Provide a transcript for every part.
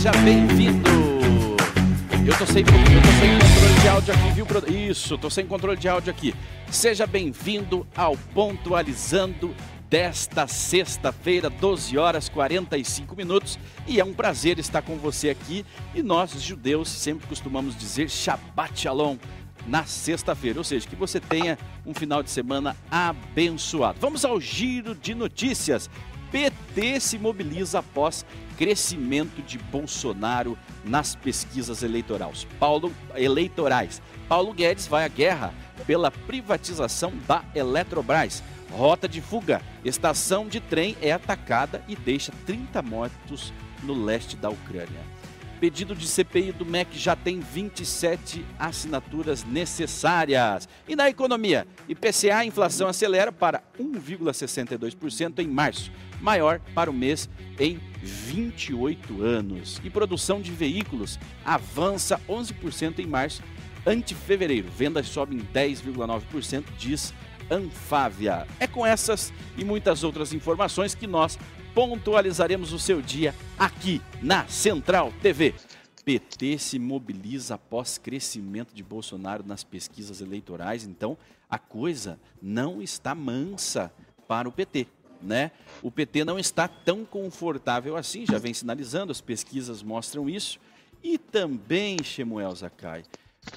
Seja bem-vindo. Eu tô sem, eu tô sem controle de áudio aqui, viu? Isso, tô sem controle de áudio aqui. Seja bem-vindo ao Pontualizando desta sexta-feira, 12 horas 45 minutos. E é um prazer estar com você aqui. E nós, judeus, sempre costumamos dizer Shabbat Shalom na sexta-feira. Ou seja, que você tenha um final de semana abençoado. Vamos ao giro de notícias. PT se mobiliza após crescimento de Bolsonaro nas pesquisas eleitorais. Paulo, eleitorais. Paulo Guedes vai à guerra pela privatização da Eletrobras. Rota de fuga. Estação de trem é atacada e deixa 30 mortos no leste da Ucrânia. Pedido de CPI do MEC já tem 27 assinaturas necessárias. E na economia, IPCA, a inflação acelera para 1,62% em março, maior para o mês em 28 anos. E produção de veículos avança 11% em março ante fevereiro. Vendas sobem 10,9%, diz Anfávia. É com essas e muitas outras informações que nós pontualizaremos o seu dia aqui na Central TV. PT se mobiliza após crescimento de Bolsonaro nas pesquisas eleitorais, então a coisa não está mansa para o PT. Né? O PT não está tão confortável assim, já vem sinalizando, as pesquisas mostram isso. E também, Shemuel Zakai,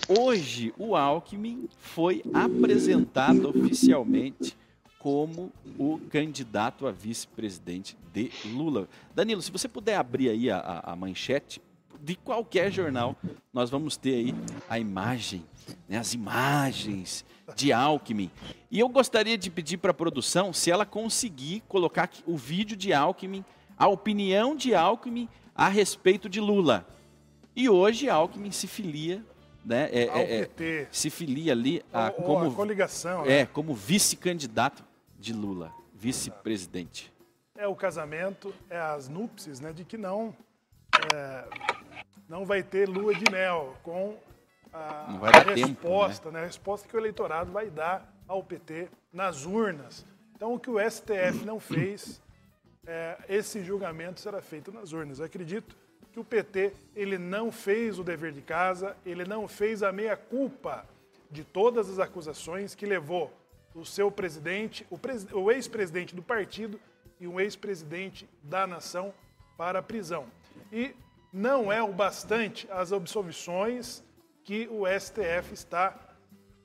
hoje o Alckmin foi apresentado oficialmente como o candidato a vice-presidente de Lula. Danilo, se você puder abrir aí a, a, a, manchete de qualquer jornal, nós vamos ter aí a imagem, né, as imagens de Alckmin. E eu gostaria de pedir para a produção se ela conseguir colocar o vídeo de Alckmin, a opinião de Alckmin a respeito de Lula. E hoje Alckmin se filia né, é, é, é, se filia ali a, ou, como, a coligação, é, né? como vice-candidato de Lula, vice-presidente. É o casamento, é as núpcias, né, de que não é, não vai ter lua de mel com a, a dar tempo, resposta, né? a resposta que o eleitorado vai dar ao PT nas urnas. Então, o que o STF não fez, é, esse julgamento será feito nas urnas. Eu acredito que o PT ele não fez o dever de casa, ele não fez a meia culpa de todas as acusações que levou o seu presidente, o, pres, o ex-presidente do partido e o ex-presidente da nação para a prisão. E não é o bastante as absolvições que o STF está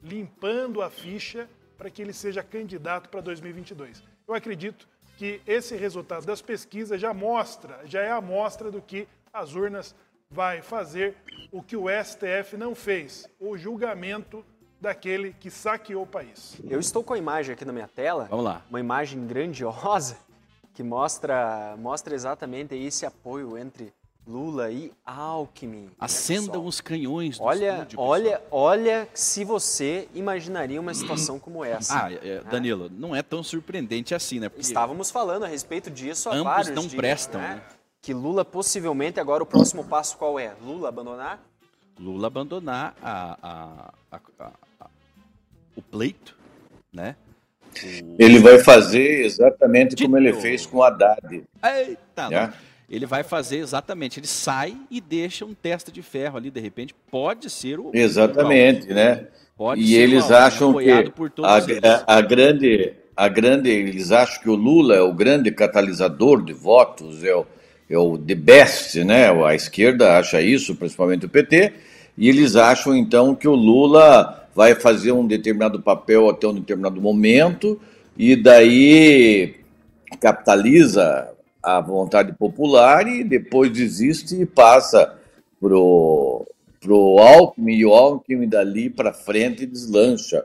limpando a ficha para que ele seja candidato para 2022. Eu acredito que esse resultado das pesquisas já mostra, já é a mostra do que as urnas vai fazer o que o STF não fez, o julgamento daquele que saqueou o país. Eu estou com a imagem aqui na minha tela. Vamos lá. Uma imagem grandiosa que mostra, mostra exatamente esse apoio entre Lula e Alckmin. Acendam os canhões do olha, estúdio, olha, olha se você imaginaria uma situação como essa. Ah, é, Danilo, não é tão surpreendente assim, né? Porque Estávamos falando a respeito disso há ambos vários não dias, prestam, né? né? Que Lula possivelmente agora o próximo passo qual é? Lula abandonar? Lula abandonar a, a, a, a, o pleito, né? O... Ele vai fazer exatamente como ele fez com o Haddad. Eita, né? ele vai fazer exatamente, ele sai e deixa um testa de ferro ali, de repente, pode ser o... Exatamente, o né? Pode e ser eles acham que a, a, a, grande, a grande, eles acham que o Lula é o grande catalisador de votos, é o, é o the best, né? A esquerda acha isso, principalmente o PT, e eles acham então que o Lula vai fazer um determinado papel até um determinado momento e daí capitaliza a vontade popular e depois desiste e passa pro pro Alckmin e o Alckmin dali para frente deslancha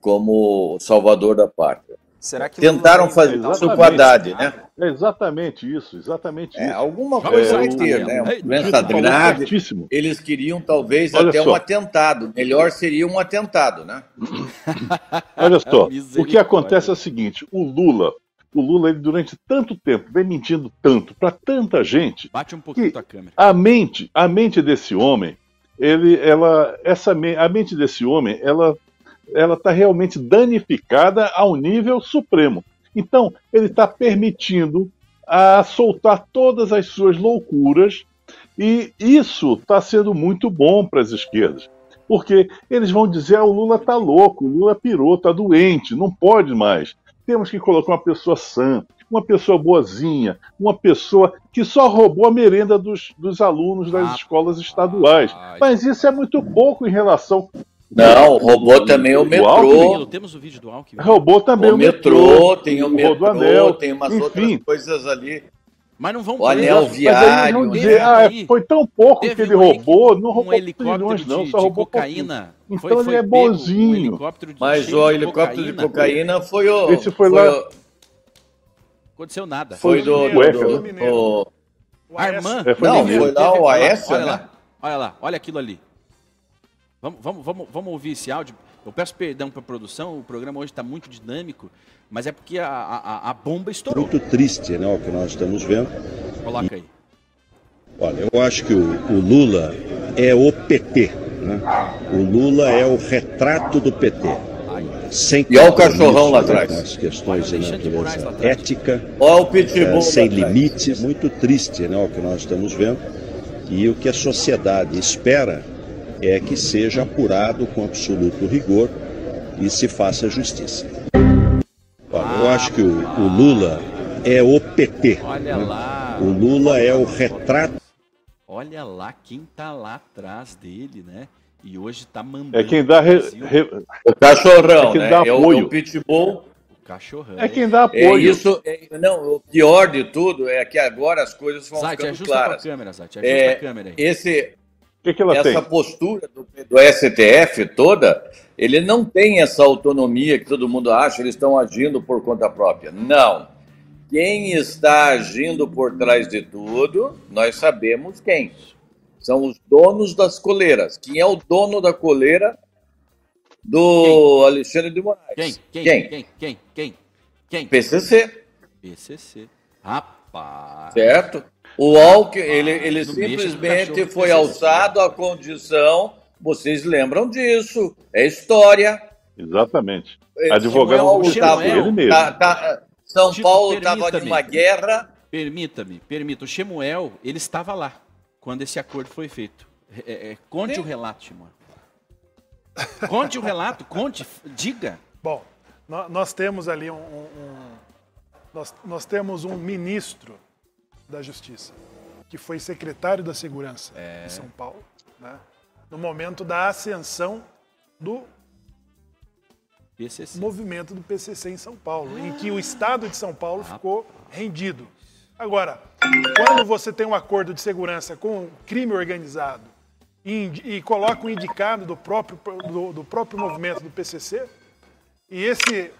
como salvador da pátria. Será que Tentaram fazer isso com o Haddad, né? É exatamente isso, exatamente é, isso. Alguma coisa vai ter, né? Uma doença grave. Eles queriam talvez Olha até só. um atentado. Melhor seria um atentado, né? Olha só, o que acontece é o seguinte: o Lula, o Lula, ele durante tanto tempo vem mentindo tanto para tanta gente. Bate um pouquinho tua câmera. A mente, a mente desse homem, ele, ela, essa, a mente desse homem, ela ela está realmente danificada ao nível supremo. Então, ele está permitindo a soltar todas as suas loucuras E isso está sendo muito bom para as esquerdas. Porque eles vão dizer: ah, o Lula está louco, o Lula pirou, está doente, não pode mais. Temos que colocar uma pessoa sã, uma pessoa boazinha, uma pessoa que só roubou a merenda dos, dos alunos das ah, escolas estaduais. Ah, Mas isso é muito pouco em relação. Não, roubou também o metrô. Temos o vídeo do Alckmin. Roubou também o, o metrô, tem o metrô, anel, tem umas enfim. outras coisas ali. Mas não vão o anel viário. Mas dizer, ah, foi tão pouco que ele roubou, não roubou um milhões, não, só roubou cocaína. Então foi, foi ele é bonzinho. Um mas o helicóptero de cocaína foi o. Esse foi, foi lá. O... Aconteceu nada. Foi do. do, do, do, do... Armand. É, foi não, foi lá o Aécio, olha né? Lá, olha lá, olha aquilo ali. Vamos, vamos, vamos, vamos ouvir esse áudio. Eu peço perdão para a produção, o programa hoje está muito dinâmico, mas é porque a, a, a, bomba estourou. Muito triste, né, o que nós estamos vendo. Coloca aí. Olha, eu acho que o, o Lula é o PT. Né? O Lula é o retrato do PT. Sem e olha o cachorrão lá atrás. As questões de natureza ética, olha o pitbull é, sem limites, muito triste né, o que nós estamos vendo. E o que a sociedade espera é que seja apurado com absoluto rigor e se faça justiça. Eu acho que o, o Lula é o PT. Olha né? lá. O Lula é o retrato. Olha lá quem está lá atrás dele, né? E hoje está mandando. É quem dá. Re, re... O cachorrão, é quem né? Dá apoio. É o, o pitbull. O cachorrão. É quem dá apoio. É isso, é, não, o pior de tudo é que agora as coisas vão Zate, ficando claras. A câmera, Zate, ajusta é, a câmera aí. Esse, que que essa tem? postura do, do, STF toda, ele não tem essa autonomia que todo mundo acha, eles estão agindo por conta própria. Não. Quem está agindo por trás de tudo, nós sabemos quem. São os donos das coleiras. Quem é o dono da coleira do quem? Alexandre de Moraes? Quem? Quem? Quem? Quem? Quem? Quem? Quem? PCC. PCC. Rapaz. Certo? O Alckmin, ele, ele simplesmente foi alçado à condição, vocês lembram disso, é história. Exatamente. Advogado do tava, ele mesmo. Tá, tá, São Paulo estava em uma guerra. Permita-me, permita. O Shemuel, ele estava lá quando esse acordo foi feito. É, é, conte Sim. o relato, Shemuel. Conte o relato, conte, diga. Bom, nós temos ali um, um, um nós, nós temos um ministro da Justiça, que foi secretário da Segurança é. de São Paulo, né? no momento da ascensão do PCC. movimento do PCC em São Paulo, em que o Estado de São Paulo ficou rendido. Agora, quando você tem um acordo de segurança com crime organizado e, e coloca um indicado do próprio, do, do próprio movimento do PCC, e esse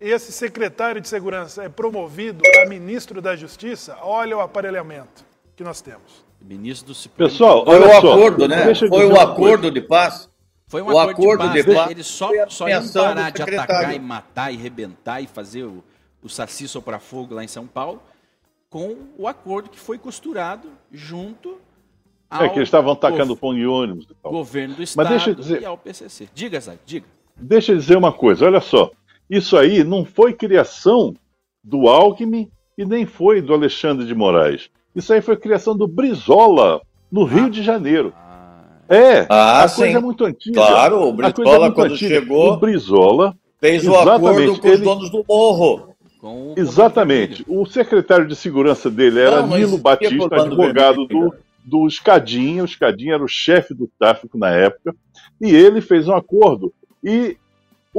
esse secretário de segurança é promovido a ministro da Justiça, olha o aparelhamento que nós temos. Ministro do Supremo. Pessoal, foi o acordo, né? Foi o acordo de paz. Foi um o acordo, acordo de, paz, de paz. Eles só, só iam parar de atacar e matar e rebentar e fazer o, o saci soprar fogo lá em São Paulo com o acordo que foi costurado junto ao É que eles estavam atacando pão de ônibus. Governo do Estado Mas deixa dizer... e ao PCC. Diga, Zé, diga. Deixa eu dizer uma coisa, olha só. Isso aí não foi criação do Alckmin e nem foi do Alexandre de Moraes. Isso aí foi criação do Brizola, no Rio ah. de Janeiro. É, ah, a sim. coisa é muito antiga. Claro, o Brizola, é quando antiga. chegou, o Brizola fez o acordo com ele... os donos do morro. O exatamente. O secretário de segurança dele era não, Nilo Batista, advogado do, do Escadinha. O Escadinha era o chefe do tráfico na época. E ele fez um acordo. E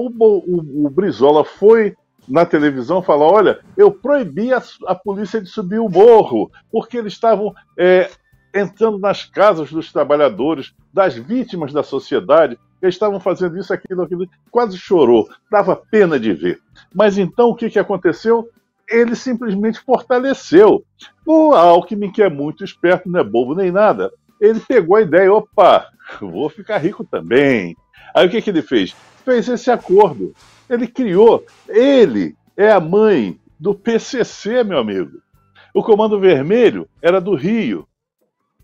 o, o, o Brizola foi na televisão falar: olha, eu proibi a, a, polícia de subir o morro, porque eles estavam é, entrando nas casas dos trabalhadores, das vítimas da sociedade, eles estavam fazendo isso, aquilo, aquilo. Quase chorou, dava pena de ver. Mas então o que, que aconteceu? Ele simplesmente fortaleceu. O Alckmin, que é muito esperto, não é bobo nem nada, ele pegou a ideia: opa, vou ficar rico também. Aí o que, que ele fez? fez esse acordo. Ele criou, ele é a mãe do PCC, meu amigo. O Comando Vermelho era do Rio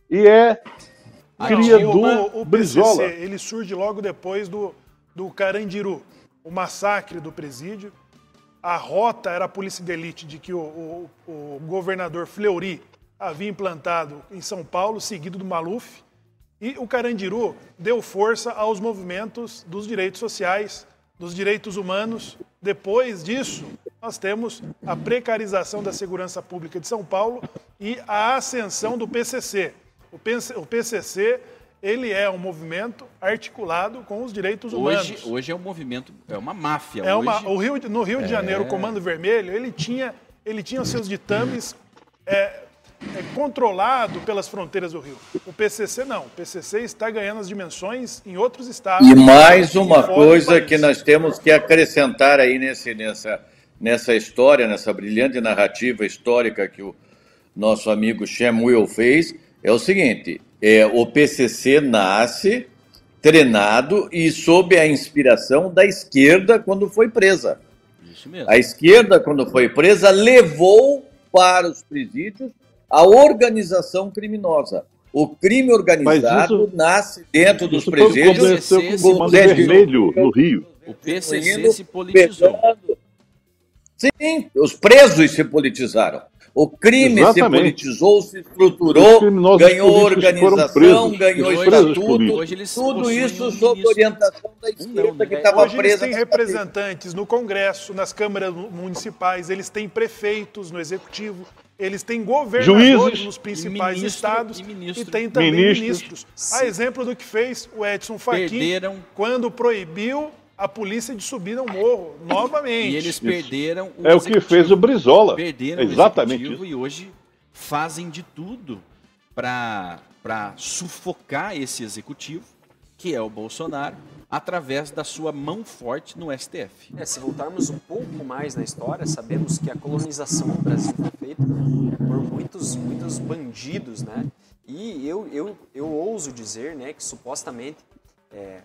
e é cria do o, o Brizola. PCC, ele surge logo depois do, do Carandiru, o massacre do presídio. A rota era a polícia de elite de que o, o, o governador Fleury havia implantado em São Paulo, seguido do Maluf, e o Carandiru deu força aos movimentos dos direitos sociais, dos direitos humanos. Depois disso, nós temos a precarização da segurança pública de São Paulo e a ascensão do PCC. O PCC ele é um movimento articulado com os direitos humanos. Hoje, hoje é um movimento, é uma máfia. É hoje... uma, o Rio, no Rio de Janeiro, é... o Comando Vermelho, ele tinha, ele tinha seus ditames é, é, controlado pelas fronteiras do Rio. O PCC não. O PCC está ganhando as dimensões em outros estados. E mais uma coisa que nós temos que acrescentar aí nesse, nessa, nessa história, nessa brilhante narrativa histórica que o nosso amigo Shem Will fez, é o seguinte: é, o PCC nasce treinado e sob a inspiração da esquerda quando foi presa. Isso mesmo. A esquerda, quando foi presa, levou para os presídios a organização criminosa. O crime organizado isso, nasce dentro dos presídios. Com o Vermelho, no Rio. O PCC se politizou. Sim, os presos se politizaram. O crime Exatamente. se politizou, se estruturou, ganhou organização, ganhou estatuto, tudo isso sob orientação da esquerda que estava presa. Eles têm representantes no Congresso, nas câmaras municipais, eles têm prefeitos no Executivo, eles têm governadores Juízes, nos principais ministro, estados e, e tem também ministros. ministros. A exemplo do que fez o Edson Fachin quando proibiu a polícia de subir no morro novamente. E eles perderam o É o que fez o Brizola. Perderam Exatamente o e hoje fazem de tudo para sufocar esse executivo, que é o Bolsonaro, através da sua mão forte no STF. É, se voltarmos um pouco mais na história, sabemos que a colonização do Brasil foi feita por muitos, muitos bandidos, né? E eu, eu, eu ouso dizer né, que supostamente é,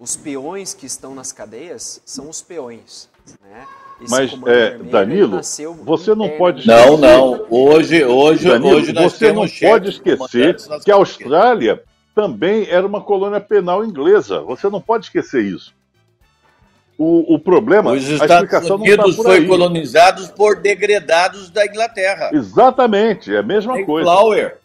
os peões que estão nas cadeias são os peões. Né? Mas, é, Danilo, você não pode esquecer... Não, não. Hoje, hoje, Danilo, hoje nós você não pode esquecer que a Austrália também era uma colônia penal inglesa. Você não pode esquecer isso. O, o problema, Os Estados tá Unidos foi aí. colonizados por degredados da Inglaterra. Exatamente, é a mesma coisa. Flower.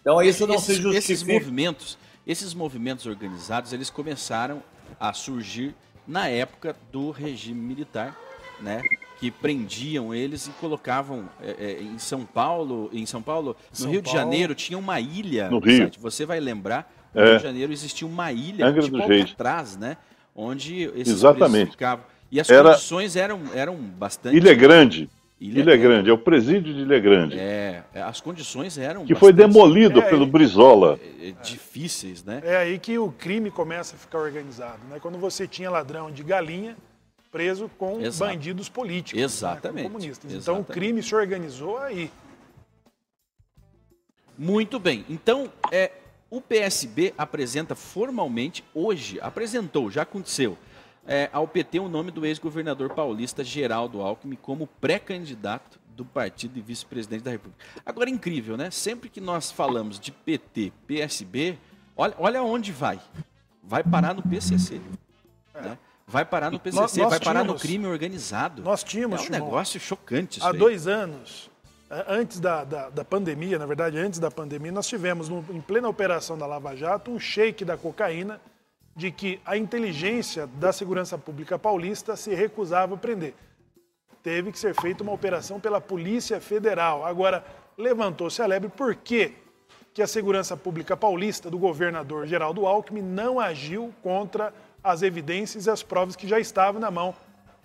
Então isso não esses, se justifica. Esses movimentos, esses movimentos organizados, eles começaram a surgir na época do regime militar, né? Que prendiam eles e colocavam é, é, em São Paulo, em São Paulo, no São Rio Paulo, de Janeiro tinha uma ilha. No Rio. Você vai lembrar, no é. Rio de Janeiro existia uma ilha Angra tipo atrás, né? Onde esses Exatamente. ficavam. E as Era... condições eram, eram bastante. Ilha Grande. Ilha, Ilha Grande, é o presídio de Ilha Grande. É, é as condições eram. Que foi demolido é, pelo Brizola. É, é, difíceis, né? É aí que o crime começa a ficar organizado, né? Quando você tinha ladrão de galinha preso com Exato. bandidos políticos. Exatamente. Né? comunistas. Exatamente. Então o crime se organizou aí. Muito bem. Então, é, o PSB apresenta formalmente, hoje, apresentou, já aconteceu, é, ao PT o nome do ex-governador paulista Geraldo Alckmin como pré-candidato do partido e vice-presidente da República. Agora, incrível, né? Sempre que nós falamos de PT, PSB, olha, olha onde vai. Vai parar no PCC. É. Né? Vai parar no PCC, nós, nós vai parar tínhamos, no crime organizado. Nós tínhamos, É um negócio chocante Há dois anos, antes da, da, da, pandemia, na verdade, antes da pandemia, nós tivemos, no, em plena operação da Lava Jato, um shake da cocaína de que a inteligência da segurança pública paulista se recusava a prender. Teve que ser feita uma operação pela Polícia Federal. Agora, levantou-se a lebre por que, que a segurança pública paulista do governador Geraldo Alckmin não agiu contra as evidências e as provas que já estavam na mão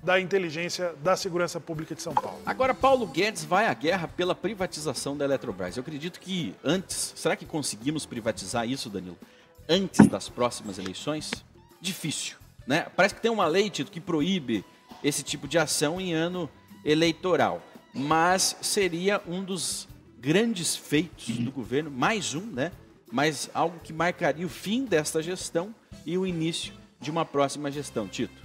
da inteligência da segurança pública de São Paulo. Agora, Paulo Guedes vai à guerra pela privatização da Eletrobras. Eu acredito que antes, será que conseguimos privatizar isso, Danilo? antes das próximas eleições? Difícil. Né? Parece que tem uma lei Tito, que proíbe esse tipo de ação em ano eleitoral. Mas seria um dos grandes feitos do governo, mais um, né? Mas algo que marcaria o fim desta gestão e o início de uma próxima gestão. Tito.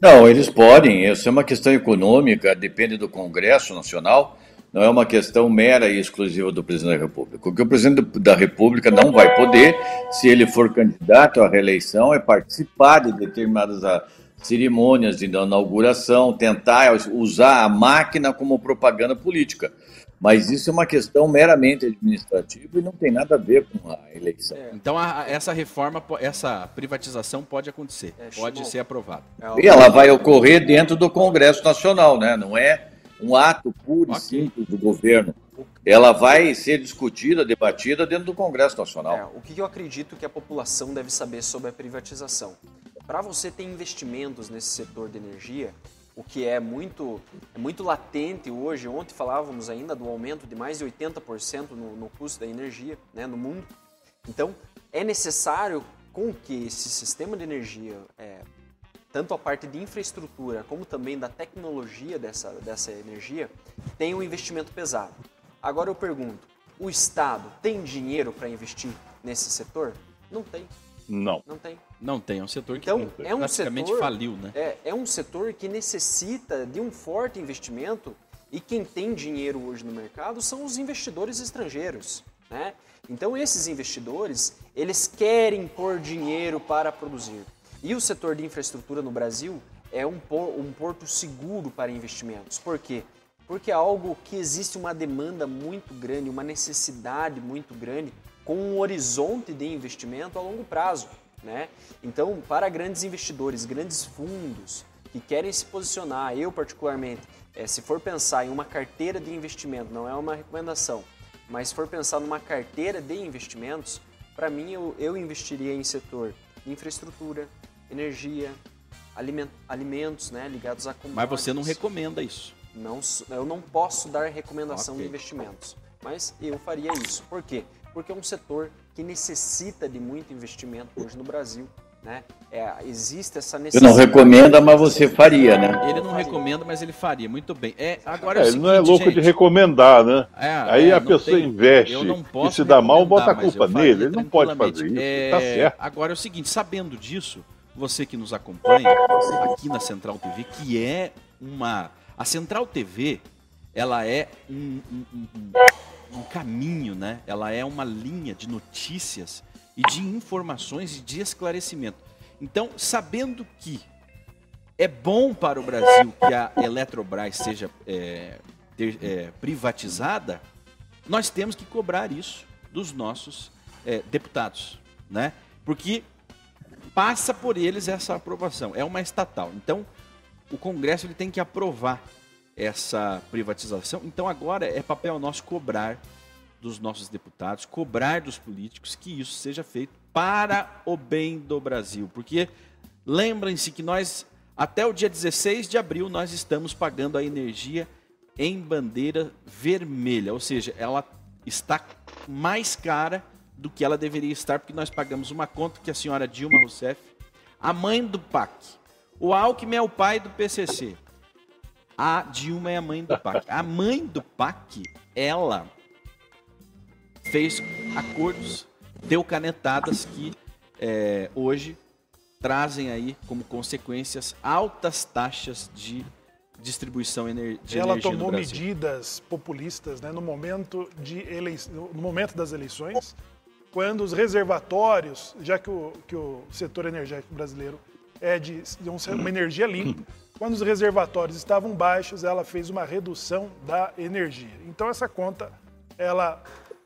Não, eles podem. Isso é uma questão econômica, depende do Congresso Nacional não é uma questão mera e exclusiva do presidente da República. O que o presidente da República não vai poder, se ele for candidato à reeleição, é participar de determinadas cerimônias de inauguração, tentar usar a máquina como propaganda política. Mas isso é uma questão meramente administrativa e não tem nada a ver com a eleição. É. Então a, essa reforma, essa privatização pode acontecer, é, pode ser aprovada. É, e ela vai ocorrer dentro do Congresso Nacional, né? Não é um ato puro okay. e simples do governo. Ela vai ser discutida, debatida dentro do Congresso Nacional. É, o que eu acredito que a população deve saber sobre a privatização? Para você ter investimentos nesse setor de energia, o que é muito, é muito latente hoje. Ontem falávamos ainda do aumento de mais de 80% no, no custo da energia né, no mundo. Então, é necessário com que esse sistema de energia, é, tanto a parte de infraestrutura como também da tecnologia dessa, dessa energia, tenha um investimento pesado. Agora eu pergunto, o Estado tem dinheiro para investir nesse setor? Não tem. Não. Não tem. Não tem, é um setor que então, é um praticamente setor, faliu, né? É, é um setor que necessita de um forte investimento e quem tem dinheiro hoje no mercado são os investidores estrangeiros, né? Então esses investidores, eles querem pôr dinheiro para produzir. E o setor de infraestrutura no Brasil é um, um porto seguro para investimentos. Por quê? Porque é algo que existe uma demanda muito grande, uma necessidade muito grande, com um horizonte de investimento a longo prazo. Né? Então, para grandes investidores, grandes fundos que querem se posicionar, eu particularmente, é, se for pensar em uma carteira de investimento, não é uma recomendação, mas se for pensar numa carteira de investimentos, para mim eu, eu investiria em setor infraestrutura, energia, aliment, alimentos né, ligados a commodities. Mas você não recomenda isso? Não, eu não posso dar recomendação okay. de investimentos, mas eu faria isso. Por quê? Porque é um setor que necessita de muito investimento hoje no Brasil. Né? É, existe essa necessidade. Você não recomenda, mas você faria, né? Ele não recomenda, mas ele faria. Muito bem. É, agora é, é ele seguinte, não é louco gente, de recomendar, né? É, Aí é, a pessoa tem, investe e se dá mal, bota a culpa nele. Ele não pode fazer isso. É, tá certo. Agora é o seguinte, sabendo disso, você que nos acompanha aqui na Central TV, que é uma. A Central TV, ela é um, um, um, um caminho, né? Ela é uma linha de notícias e de informações e de esclarecimento. Então, sabendo que é bom para o Brasil que a Eletrobras seja é, ter, é, privatizada, nós temos que cobrar isso dos nossos é, deputados, né? Porque passa por eles essa aprovação. É uma estatal. Então, o Congresso ele tem que aprovar essa privatização. Então agora é papel nosso cobrar dos nossos deputados, cobrar dos políticos que isso seja feito para o bem do Brasil. Porque lembrem-se que nós, até o dia 16 de abril, nós estamos pagando a energia em bandeira vermelha, ou seja, ela está mais cara do que ela deveria estar, porque nós pagamos uma conta que a senhora Dilma Rousseff, a mãe do PAC, o Alckmin é o pai do PCC, a Dilma é a mãe do PAC. A mãe do PAC, ela fez acordos, deu canetadas que é, hoje trazem aí como consequências altas taxas de distribuição de energia Ela tomou medidas populistas né, no, momento de elei... no momento das eleições, quando os reservatórios, já que o, que o setor energético brasileiro é de, de uma energia limpa, quando os reservatórios estavam baixos, ela fez uma redução da energia. Então essa conta, ela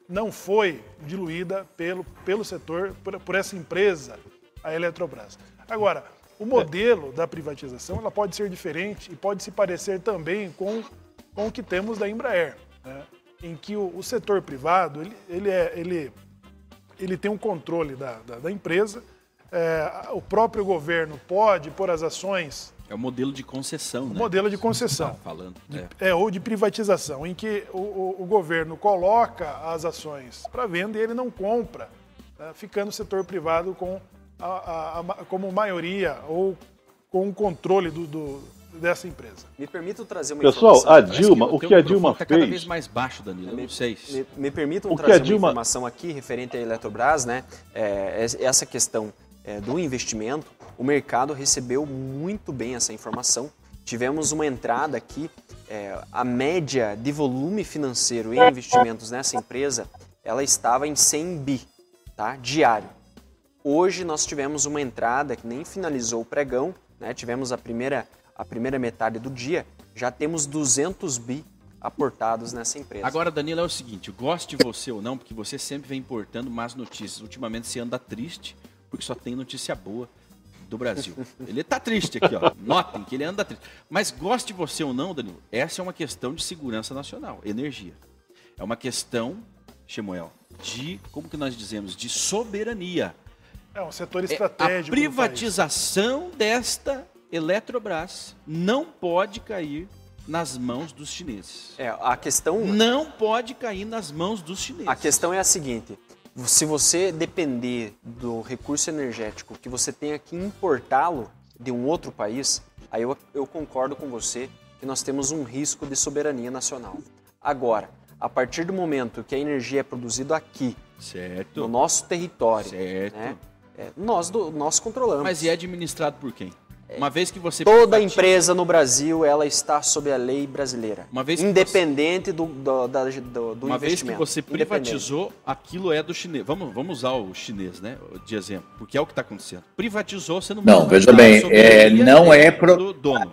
não foi diluída pelo, pelo setor, por, por essa empresa, a Eletrobras. Agora, o modelo da privatização ela pode ser diferente e pode se parecer também com, com o que temos da Embraer, né? em que o, o, setor privado ele, ele, é, ele, ele tem um controle da, da, da empresa, é, o próprio governo pode pôr as ações é o modelo de concessão, né? Modelo de concessão. Tá falando. É. é. ou de privatização, em que o, o, o governo coloca as ações para venda e ele não compra, né? ficando o setor privado com a, a, a, como maioria ou com o controle do, do, dessa empresa. Me permito trazer uma Pessoal, a Dilma, o que, a Dilma fez... cada vez mais baixo, Danilo, eu não sei. Me, me permitam o trazer Dilma... uma informação aqui referente à Eletrobras, né? É, essa questão é, do investimento, o mercado recebeu muito bem essa informação. Tivemos uma entrada aqui, é, a média de volume financeiro em investimentos nessa empresa, ela estava em 100 bi, tá? diário. Hoje nós tivemos uma entrada que nem finalizou o pregão, né, tivemos a primeira, a primeira metade do dia, já temos 200 bi aportados nessa empresa. Agora, Danilo, é o seguinte, goste você ou não, porque você sempre vem importando más notícias. Ultimamente você anda triste, porque só tem notícia boa do Brasil. Ele está triste aqui, ó. Notem que ele anda triste. Mas goste você ou não, Danilo, essa é uma questão de segurança nacional, energia. É uma questão, Shemuel, de, como que nós dizemos, de soberania. É um setor estratégico. É a privatização desta Eletrobras não pode cair nas mãos dos chineses. É, a questão não pode cair nas mãos dos chineses. A questão é a seguinte: se você depender do recurso energético que você tenha que importá-lo de um outro país, aí eu, eu concordo com você que nós temos um risco de soberania nacional. Agora, a partir do momento que a energia é produzida aqui, certo. no nosso território, certo. Né, é, nós, do, nós controlamos. Mas e é administrado por quem? Uma vez que você toda empresa no Brasil ela está sob a lei brasileira, uma vez independente você... do, do, do, do uma vez que você privatizou, aquilo é do chinês. Vamos, vamos usar o chinês, né, de exemplo, porque é o que está acontecendo. Privatizou, você não. Não, veja bem, é, não é pro... do dono.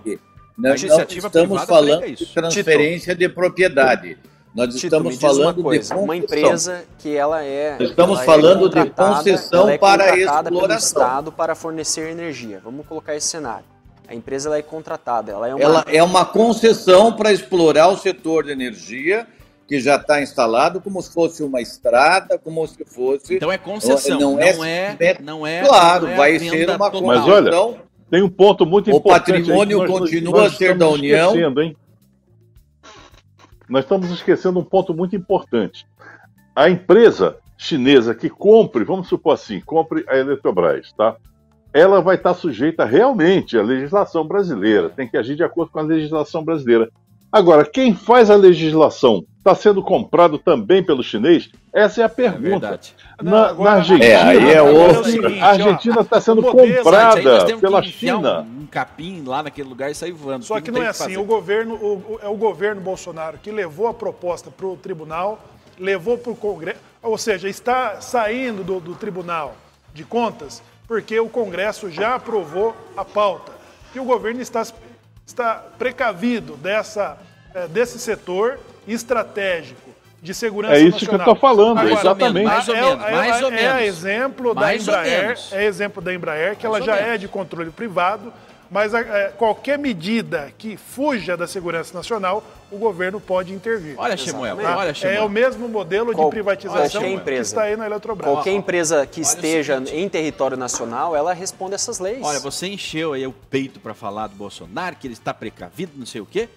Não, não estamos falando de transferência de propriedade. Nós Tito, estamos falando uma coisa, de uma empresa que ela é estamos ela falando é de concessão é para exploração pelo Estado para fornecer energia. Vamos colocar esse cenário. A empresa ela é contratada, ela é uma ela é uma concessão para explorar o setor de energia que já está instalado como se fosse uma estrada, como se fosse Então é concessão, não, não é, é, não é Claro, não é vai ser uma concessão. Mas olha, tem um ponto muito o importante. O patrimônio continua a ser da União. Hein? Nós estamos esquecendo um ponto muito importante. A empresa chinesa que compre, vamos supor assim, compre a Eletrobras, tá? Ela vai estar sujeita realmente à legislação brasileira, tem que agir de acordo com a legislação brasileira. Agora, quem faz a legislação está sendo comprado também pelo chinês? Essa é a pergunta. É na, agora, na, Argentina, é, aí é outra. a Argentina está sendo comprada pela China. Um, um, capim lá naquele lugar e sair voando. Só que não, não é assim. O governo, o, é o governo Bolsonaro que levou a proposta para o tribunal, levou para o Congresso, ou seja, está saindo do, do Tribunal de Contas porque o Congresso já aprovou a pauta. E o governo está está precavido dessa, é, desse setor estratégico de segurança nacional. É isso nacional. que eu estou falando, mais exatamente. mais ou menos, é, mais é, ou menos. É exemplo mais da Embraer, é exemplo da Embraer que mais ela já menos. é de controle privado, mas é, qualquer medida que fuja da segurança nacional, o governo pode intervir. Olha, Shemuel, olha, Shemuel. É o mesmo modelo Qual, de privatização que está aí na Eletrobras. Qualquer empresa que olha esteja em território nacional, ela responde essas leis. Olha, você encheu aí o peito para falar do Bolsonaro, que ele está precavido, não sei o quê.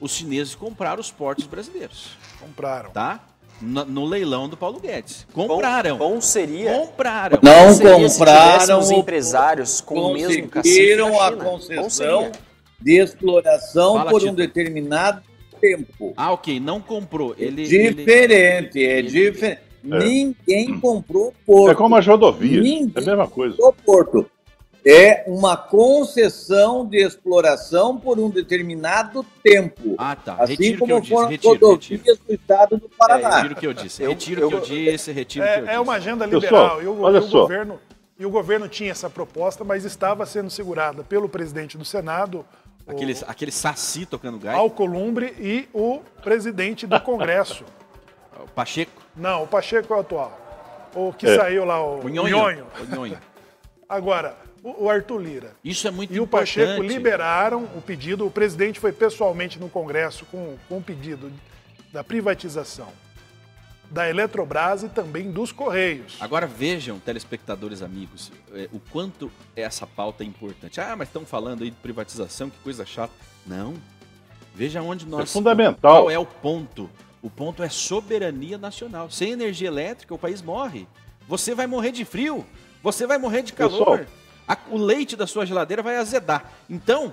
Os chineses compraram os portos brasileiros. Compraram. Tá? no, no leilão do Paulo Guedes. Compraram. Bom, bom seria. Compraram. Não seria compraram. os empresários com o mesmo Conseguiram a concessão de exploração Fala, por um determinado tempo. Ah, ok. Não comprou. Ele, diferente, ele... é ele... diferente. É. Ninguém comprou porto. É como as rodovias. Ninguém é a mesma coisa. Porto é uma concessão de exploração por um determinado tempo. Ah, tá. Assim retiro como que foram retiro, rodovias retiro. do estado do Paraná. É, retiro o que eu disse. Retiro o que eu disse, retiro o é, que eu disse. É uma agenda liberal. e o, olha e o só. governo e o governo tinha essa proposta, mas estava sendo segurada pelo presidente do Senado, aquele, o, aquele saci tocando gás. Alcolumbre e o presidente do Congresso. o Pacheco? Não, o Pacheco é o atual. O que é. saiu lá, o, o Nhonho. O Nhonho. Agora, o Arthur Lira. Isso é muito e importante. E o Pacheco liberaram o pedido. O presidente foi pessoalmente no Congresso com, com o pedido da privatização da Eletrobras e também dos Correios. Agora vejam, telespectadores amigos, é, o quanto essa pauta é importante. Ah, mas estão falando aí de privatização, que coisa chata. Não. Veja onde nós. É fundamental. Qual é o ponto? O ponto é soberania nacional. Sem energia elétrica, o país morre. Você vai morrer de frio. Você vai morrer de calor. Pessoal, a, o leite da sua geladeira vai azedar. Então,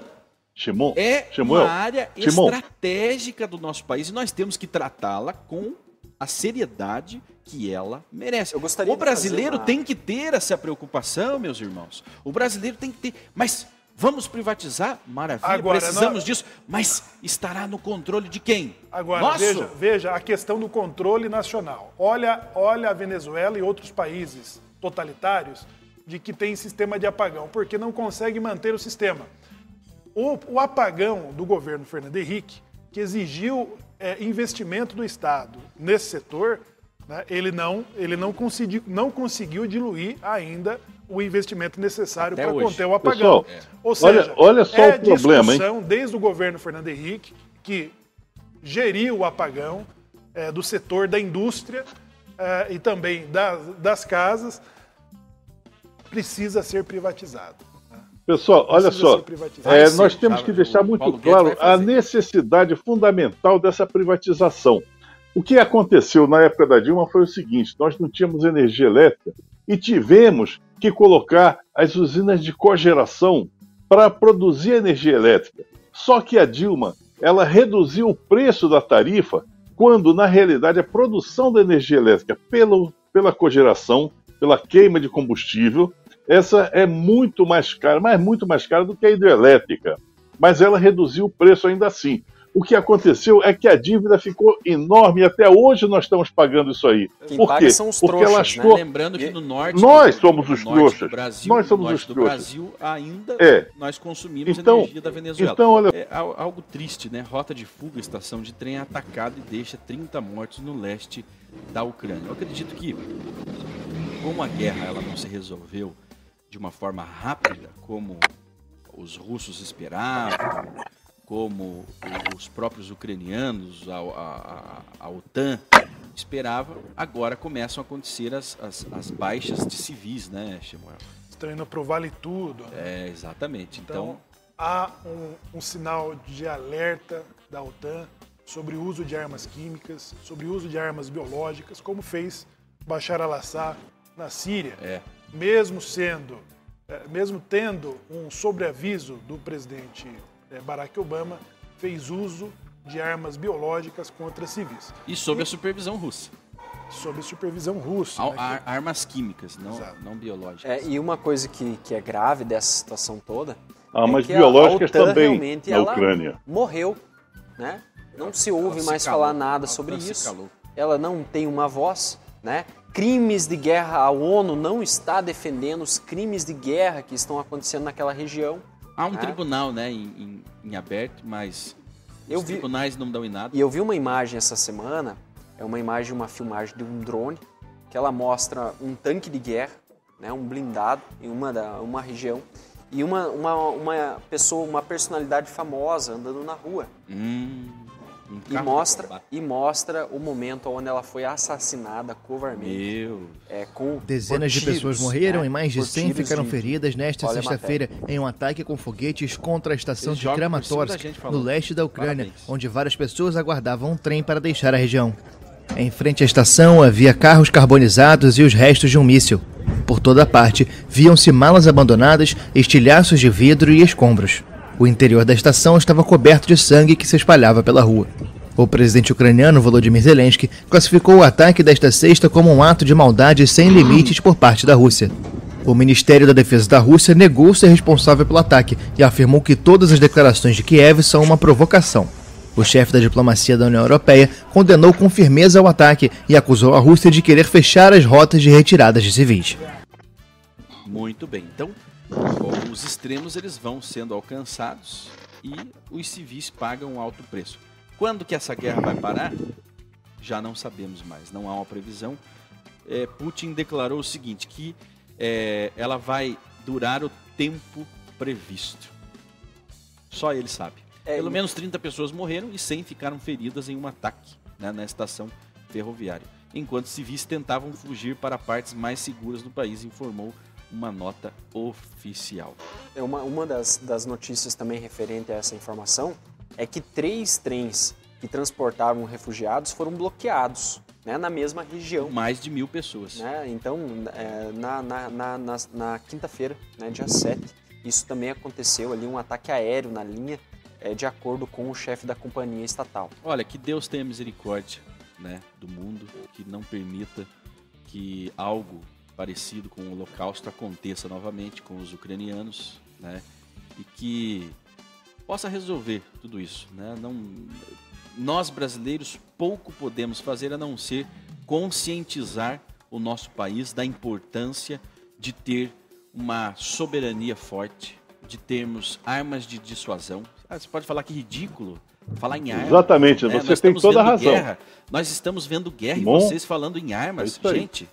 é uma área estratégica do nosso país e nós temos que tratá-la com a seriedade que ela merece. o brasileiro uma... tem que ter essa preocupação, meus irmãos. O brasileiro tem que ter. Mas vamos privatizar? Maravilha, Agora, precisamos nós... disso. Mas estará no controle de quem? Agora, Nosso? veja, veja a questão do controle nacional. Olha, olha a Venezuela e outros países totalitários de que tem sistema de apagão, porque não consegue manter o sistema. O, o apagão do governo Fernando Henrique, que exigiu é, investimento do Estado nesse setor, né, ele, não, ele não, conseguiu, não conseguiu diluir ainda o investimento necessário para conter o apagão. Pessoal, Ou seja, olha, olha só é o problema, hein? desde o governo Fernando Henrique, que geriu o apagão é, do setor da indústria é, e também das, das casas, precisa ser privatizado. Né? Pessoal, olha só, é, nós temos que deixar muito claro a necessidade fundamental dessa privatização. O que aconteceu na época da Dilma foi o seguinte: nós não tínhamos energia elétrica e tivemos que colocar as usinas de cogeração para produzir energia elétrica. Só que a Dilma ela reduziu o preço da tarifa quando, na realidade, a produção da energia elétrica pelo, pela cogeração, pela queima de combustível, essa é muito mais cara, mas muito mais cara do que a hidrelétrica. Mas ela reduziu o preço ainda assim. O que aconteceu é que a dívida ficou enorme e até hoje nós estamos pagando isso aí. Quem Por quê? São os Porque trouxas, ela achou... né? Lembrando que no norte nós somos os trouxas. Brasil, nós somos os do trouxas. Brasil ainda é. nós consumimos então, energia da Venezuela. Então, olha... É algo triste, né? Rota de fuga, estação de trem atacada e deixa 30 mortos no leste da Ucrânia. Eu acredito que como a guerra ela não se resolveu de uma forma rápida, como os russos esperavam, como os próprios ucranianos, a, a, a OTAN esperava, agora começam a acontecer as, as, as baixas de civis, né, Shemuel? Estão indo para o Vale Tudo. É, exatamente. Então, então há um, um, sinal de alerta da OTAN sobre o uso de armas químicas, sobre o uso de armas biológicas, como fez Bashar al-Assad na Síria. É. Mesmo sendo, é, mesmo tendo um sobreaviso do presidente é, Barack Obama fez uso de armas biológicas contra civis. E sob a supervisão russa. Sob a supervisão russa. Né, que... Armas químicas, não, não biológicas. É, e uma coisa que, que é grave dessa situação toda. Armas é biológicas a OTAN também na Ucrânia. Morreu, né? Não se ouve ela mais se falar nada sobre isso. Ela não tem uma voz, né? Crimes de guerra, a ONU não está defendendo os crimes de guerra que estão acontecendo naquela região. Há um é. tribunal, né, em, em, em, aberto, mas eu os vi, tribunais não dão em nada. E eu vi uma imagem essa semana, é uma imagem, uma filmagem de um drone, que ela mostra um tanque de guerra, né, um blindado em uma, da, uma região, e uma, uma, uma pessoa, uma personalidade famosa andando na rua. Hum. Um e mostra e mostra o momento onde ela foi assassinada covardemente. Meu. É, com Dezenas tiros, de pessoas morreram né? e mais de por 100 ficaram de, feridas nesta sexta-feira em um ataque com foguetes contra a estação de Kramatorsk, no leste da Ucrânia, Parabéns. onde várias pessoas aguardavam um trem para deixar a região. Em frente à estação havia carros carbonizados e os restos de um míssil. Por toda parte, viam-se malas abandonadas, estilhaços de vidro e escombros. O interior da estação estava coberto de sangue que se espalhava pela rua. O presidente ucraniano Volodymyr Zelensky classificou o ataque desta sexta como um ato de maldade sem limites por parte da Rússia. O Ministério da Defesa da Rússia negou ser responsável pelo ataque e afirmou que todas as declarações de Kiev são uma provocação. O chefe da diplomacia da União Europeia condenou com firmeza o ataque e acusou a Rússia de querer fechar as rotas de retiradas de civis. Muito bem. Então, os extremos eles vão sendo alcançados e os civis pagam um alto preço. Quando que essa guerra vai parar? Já não sabemos mais, não há uma previsão. É, Putin declarou o seguinte, que é, ela vai durar o tempo previsto. Só ele sabe. É, Pelo menos 30 pessoas morreram e 100 ficaram feridas em um ataque né, na estação ferroviária, enquanto civis tentavam fugir para partes mais seguras do país, informou uma nota oficial. É uma, uma das, das notícias também referente a essa informação é que três trens que transportavam refugiados foram bloqueados né, na mesma região. Mais de mil pessoas. Né? Então, é, na, na, na, na, na quinta-feira, né, dia 7, isso também aconteceu ali, um ataque aéreo na linha, é, de acordo com o chefe da companhia estatal. Olha, que Deus tenha misericórdia né, do mundo, que não permita que algo parecido com o Holocausto aconteça novamente com os ucranianos, né? E que possa resolver tudo isso, né? Não, nós brasileiros pouco podemos fazer a não ser conscientizar o nosso país da importância de ter uma soberania forte, de termos armas de dissuasão. Ah, você pode falar que ridículo falar em armas. Exatamente, né? você tem toda a razão. Guerra. Nós estamos vendo guerra Bom, e vocês falando em armas. É Gente,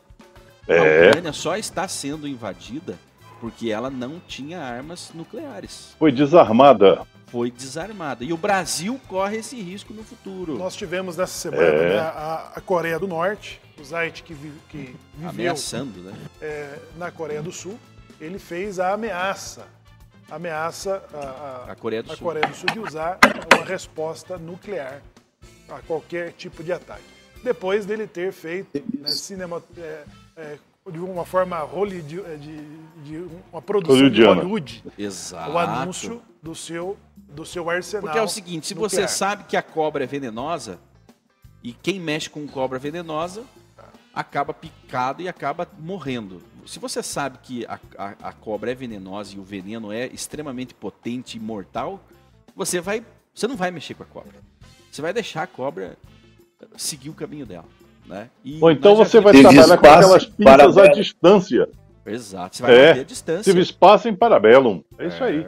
é. a Ucrânia só está sendo invadida porque ela não tinha armas nucleares. Foi desarmada. Foi desarmada. E o Brasil corre esse risco no futuro. Nós tivemos nessa semana é. né, a, a, Coreia do Norte, o Zait que, vi, que viveu Ameaçando, né? É, na Coreia do Sul, ele fez a ameaça ameaça a, a, a, Coreia, do a Coreia, do Sul de usar uma resposta nuclear a qualquer tipo de ataque. Depois dele ter feito né, cinema, é, é, de uma forma Hollywood, de, de, uma produção de Hollywood, Exato. o anúncio do seu, do seu arsenal. Porque é o seguinte, se nuclear. você sabe que a cobra é venenosa, e quem mexe com cobra venenosa acaba picado e acaba morrendo. Se você sabe que a, a, a, cobra é venenosa e o veneno é extremamente potente e mortal, você vai, você não vai mexer com a cobra. Você vai deixar a cobra seguir o caminho dela. Né? E Ou então você vai trabalhar com aquelas pinças à distância. Exato, você vai é, a distância. Teve espaço em parabellum. É, é isso aí.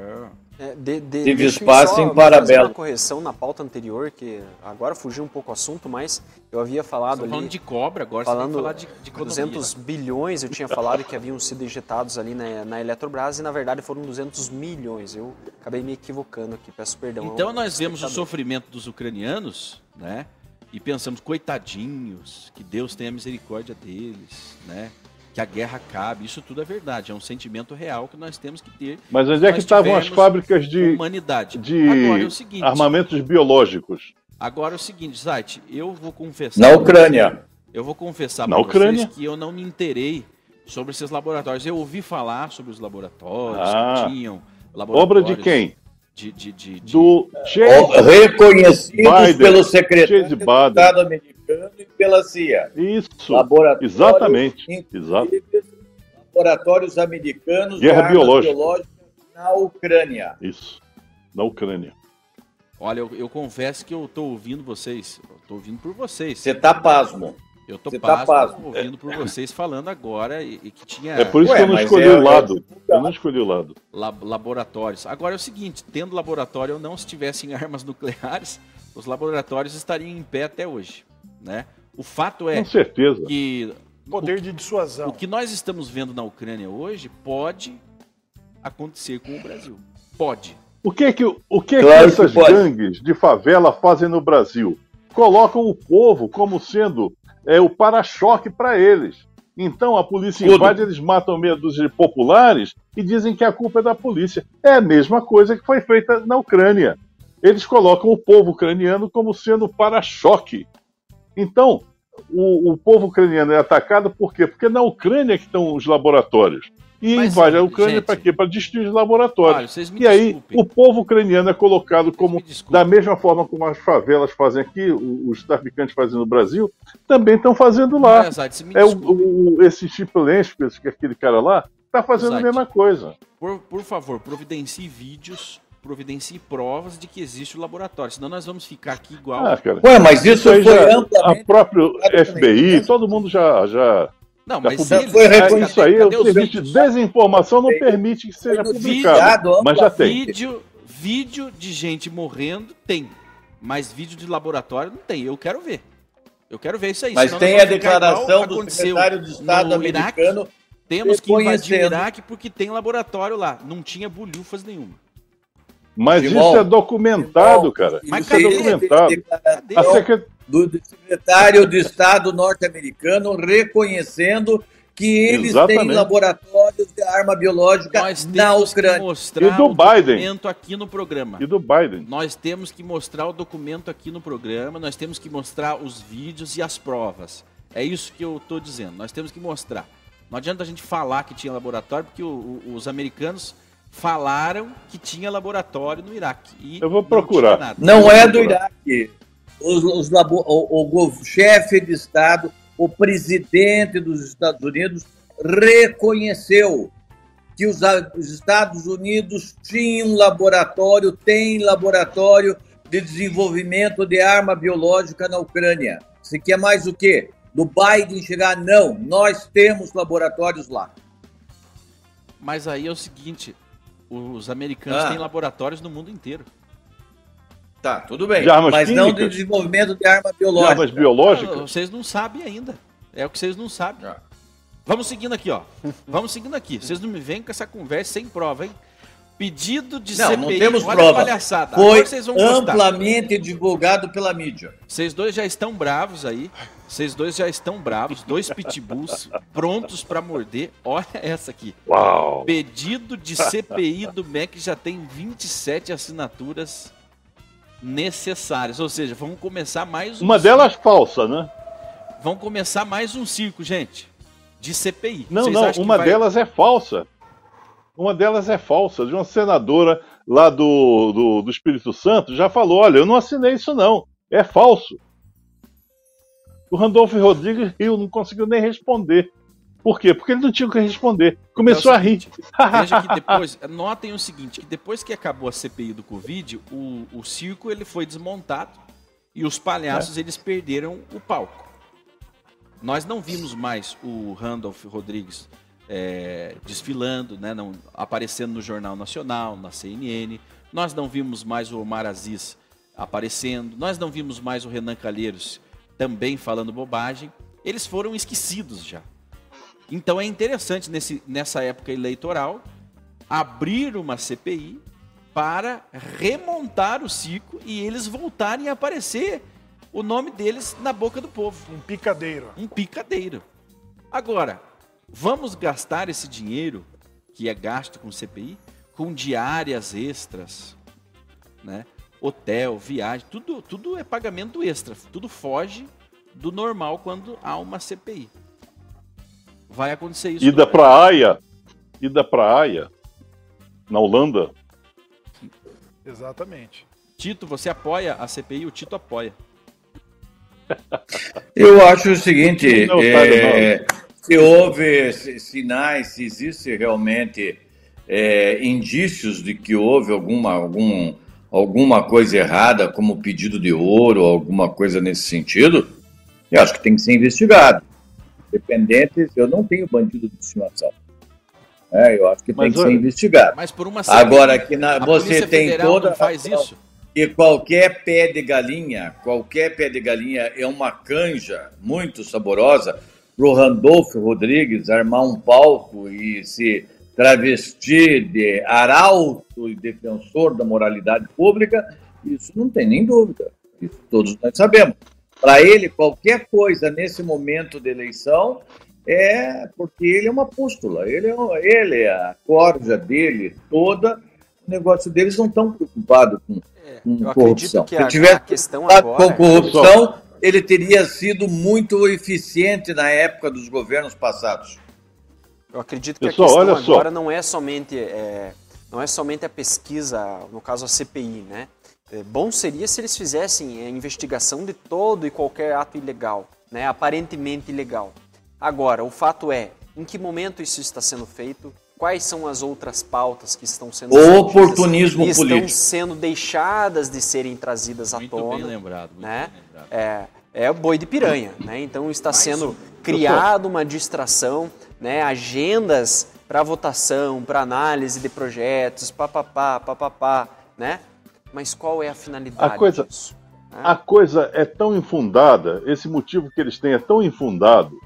É, de, de, Teve espaço em parabelo. uma correção na pauta anterior, que agora fugiu um pouco o assunto, mas eu havia falado Estão ali... falando de cobra, agora falando você falar de, de 200 bilhões, eu tinha falado que haviam sido injetados ali na, na Eletrobras e na verdade foram 200 milhões. Eu acabei me equivocando aqui, peço perdão. Então nós vemos o sofrimento dos ucranianos, né? E pensamos, coitadinhos, que Deus tenha misericórdia deles, né? que a guerra acabe. Isso tudo é verdade, é um sentimento real que nós temos que ter. Mas onde é que estavam as fábricas de, humanidade. de Agora, é seguinte, armamentos biológicos? Agora é o seguinte, Zait, eu vou confessar. Na Ucrânia. Eu vou confessar para vocês que eu não me interei sobre esses laboratórios. Eu ouvi falar sobre os laboratórios ah, que tinham. Obra de quem? De, de, de, de... Do Chase reconhecidos Biden, pelo secretário de Estado americano e pela CIA. Isso. Laboratórios Exatamente. Exato. Laboratórios americanos Guerra biológica. biológica na Ucrânia. Isso. Na Ucrânia. Olha, eu, eu confesso que eu estou ouvindo vocês. Estou ouvindo por vocês. Você tá pasmo. Eu tô pasmo, tá pasmo, ouvindo por vocês falando agora e, e, que tinha. É por isso Ué, que eu não escolhi é, o lado. É... Eu não escolhi o lado. laboratórios. Agora é o seguinte: tendo laboratório ou não, se tivessem armas nucleares, os laboratórios estariam em pé até hoje. Né? O fato é Com certeza. que. Poder de dissuasão. O que nós estamos vendo na Ucrânia hoje pode acontecer com o Brasil. Pode. O que que, o que, claro que essas que gangues de favela fazem no Brasil? Colocam o povo como sendo é, o para-choque para eles. Então a polícia Tudo. invade, eles matam meia dúzia de populares e dizem que a culpa é da polícia. É a mesma coisa que foi feita na Ucrânia. Eles colocam o povo ucraniano como sendo para-choque. Então, o, o, povo ucraniano é atacado por quê? Porque na Ucrânia que estão os laboratórios e Mas, invade a Ucrânia para quê? Para destruir os laboratórios. Olha, e aí o povo ucraniano é colocado como, da mesma forma como as favelas fazem aqui, os traficantes fazem no Brasil, também estão fazendo lá. é o, o, esse Chip que é aquele cara lá, está fazendo a mesma coisa. Por, por favor, providencie vídeos providencie provas de que existe o laboratório, senão nós vamos ficar aqui igual. Ah, Ué, mas isso, isso foi já, amplamente... A próprio FBI, todo mundo já, já não, mas foi reconhecido. Isso aí, o serviço de desinformação não permite que seja publicado. Mas já tem. Vídeo, vídeo de gente morrendo tem. Mas vídeo de laboratório não tem. Eu quero ver. Eu quero ver isso aí. Mas tem a declaração do secretário de Estado americano. Iraque. Temos que invadir o Iraque porque tem laboratório lá. Não tinha bolhufas nenhuma. Mas isso é documentado, cara. Mas isso é documentado. A secret do secretário de Estado norte-americano reconhecendo que eles Exatamente. têm laboratórios de arma biológica Nós na Ucrânia. Que mostrar e do o Biden. documento aqui no programa. E do Biden. Nós temos que mostrar o documento aqui no programa, nós temos que mostrar os vídeos e as provas. É isso que eu estou dizendo. Nós temos que mostrar. Não adianta a gente falar que tinha laboratório, porque o, o, os americanos falaram que tinha laboratório no Iraque. eu vou procurar. Não, não é do Iraque os, os o, o chefe de Estado, o presidente dos Estados Unidos reconheceu que os, os Estados Unidos tinham laboratório, tem laboratório de desenvolvimento de arma biológica na Ucrânia. Você quer mais o quê? Do Biden chegar? Não, nós temos laboratórios lá. Mas aí é o seguinte, os americanos ah. têm laboratórios no mundo inteiro. Tá, tudo bem. De mas químicas? não de desenvolvimento de arma biológica. De armas biológicas? Não, vocês não sabem ainda. É o que vocês não sabem. Ah. Vamos seguindo aqui, ó. Vamos seguindo aqui. Vocês não me vêm com essa conversa sem prova, hein? Pedido de não, CPI. Não, temos prova. Palhaçada. Foi amplamente divulgado pela mídia. Vocês dois já estão bravos aí. Vocês dois já estão bravos. Dois pitbulls prontos para morder. Olha essa aqui. Uau. Pedido de CPI do MEC já tem 27 assinaturas necessárias. Ou seja, vamos começar mais um Uma circo. delas falsa, né? Vamos começar mais um circo, gente. De CPI. Não, Vocês não, uma vai... delas é falsa. Uma delas é falsa, de uma senadora lá do, do, do Espírito Santo já falou: olha, eu não assinei isso não, é falso. O Randolfo Rodrigues riu, não conseguiu nem responder. Por quê? Porque ele não tinha o que responder. Começou é seguinte, a rir. Veja que depois, notem o seguinte, que depois que acabou a CPI do Covid, o, o circo ele foi desmontado e os palhaços é. eles perderam o palco. Nós não vimos mais o Randolph Rodrigues é, desfilando, né, não, aparecendo no Jornal Nacional, na CNN. Nós não vimos mais o Omar Aziz aparecendo. Nós não vimos mais o Renan Calheiros também falando bobagem. Eles foram esquecidos já. Então é interessante nesse, nessa época eleitoral abrir uma CPI para remontar o ciclo e eles voltarem a aparecer o nome deles na boca do povo. Um picadeiro. Um picadeiro. Agora, Vamos gastar esse dinheiro que é gasto com CPI com diárias extras, né? Hotel, viagem, tudo, tudo é pagamento extra, tudo foge do normal quando há uma CPI. Vai acontecer isso. Ida para Haia, ida para Haia, na Holanda. Exatamente. Tito, você apoia a CPI? O Tito apoia. Eu acho o seguinte, não, é, se houve sinais, se existe realmente é, indícios de que houve alguma, algum, alguma coisa errada, como pedido de ouro, alguma coisa nesse sentido, eu acho que tem que ser investigado. Dependentes, eu não tenho bandido de estimação. É, eu acho que mas, tem que ser investigado. Mas por uma Agora que na, você tem toda faz isso. E qualquer pé de galinha, qualquer pé de galinha é uma canja muito saborosa para o Randolfo Rodrigues armar um palco e se travestir de arauto e defensor da moralidade pública, isso não tem nem dúvida. Isso todos nós sabemos. Para ele, qualquer coisa nesse momento de eleição é porque ele é uma pústula, ele é, ele, é a corja dele toda, o negócio deles não estão preocupados com, é, com corrupção. Se tiver questão agora, com corrupção, ele teria sido muito eficiente na época dos governos passados. Eu acredito que Pessoal, a questão agora não é somente é, não é somente a pesquisa, no caso a CPI, né? É, bom seria se eles fizessem a investigação de todo e qualquer ato ilegal, né? Aparentemente ilegal. Agora, o fato é, em que momento isso está sendo feito? Quais são as outras pautas que estão sendo o oportunismo e político estão sendo deixadas de serem trazidas à muito tona? Bem lembrado, muito né? Bem lembrado. É, é boi de piranha, né? Então está sendo criado uma distração, né? Agendas para votação, para análise de projetos, papapá, papapá, né? Mas qual é a finalidade a coisa, disso? A coisa é tão infundada, esse motivo que eles têm é tão infundado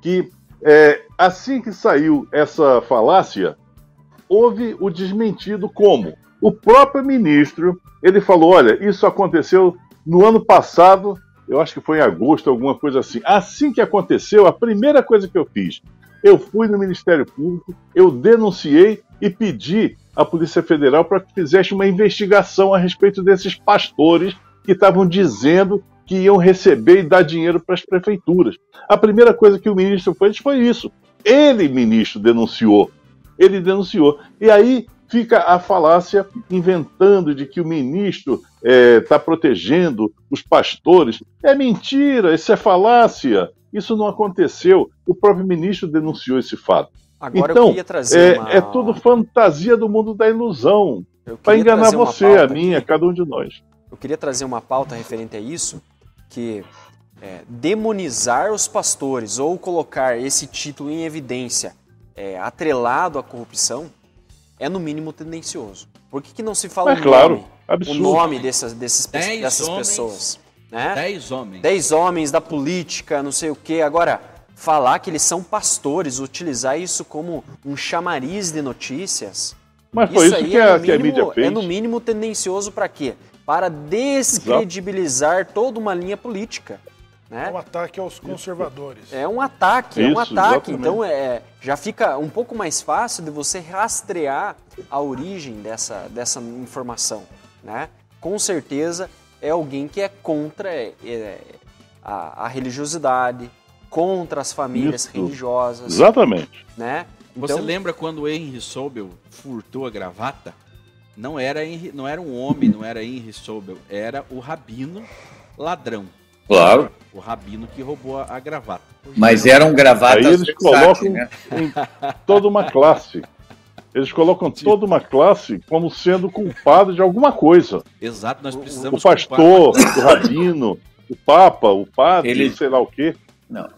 que é, assim que saiu essa falácia, houve o desmentido como o próprio ministro ele falou, olha, isso aconteceu no ano passado, eu acho que foi em agosto, alguma coisa assim. Assim que aconteceu, a primeira coisa que eu fiz, eu fui no Ministério Público, eu denunciei e pedi à Polícia Federal para que fizesse uma investigação a respeito desses pastores que estavam dizendo que iam receber e dar dinheiro para as prefeituras. A primeira coisa que o ministro fez foi isso. Ele, ministro, denunciou. Ele denunciou. E aí fica a falácia inventando de que o ministro está é, protegendo os pastores. É mentira, isso é falácia. Isso não aconteceu. O próprio ministro denunciou esse fato. Agora então, é, uma... é tudo fantasia do mundo da ilusão. Para enganar você, a mim, a cada um de nós. Eu queria trazer uma pauta referente a isso, que é, demonizar os pastores ou colocar esse título em evidência é, atrelado à corrupção é no mínimo tendencioso. Por que, que não se fala é, o claro, nome, absurdo. o nome dessas, desses, dessas homens, pessoas? Né? Dez homens. Dez homens da política, não sei o quê. Agora, falar que eles são pastores, utilizar isso como um chamariz de notícias. Mas foi isso, isso que, é, a, mínimo, que a mídia fez. É no mínimo tendencioso para quê? Para descredibilizar Exato. toda uma linha política. Né? É um ataque aos conservadores. É um ataque, Isso, é um ataque. Exatamente. Então é, já fica um pouco mais fácil de você rastrear a origem dessa, dessa informação. Né? Com certeza é alguém que é contra é, é, a, a, religiosidade, contra as famílias Isso. religiosas. Exatamente. Né? Então, você lembra quando o Henry Sobel furtou a gravata? Não era, Henry, não era um homem, não era Henry Sobel, era o rabino ladrão. Claro. O rabino que roubou a, gravata. Mas eram gravatas Aí eles colocam né? toda uma classe. Eles colocam toda uma classe como sendo culpada de alguma coisa. Exato, nós precisamos. O pastor, o rabino, o papa, o padre, Ele... sei lá o quê. Não.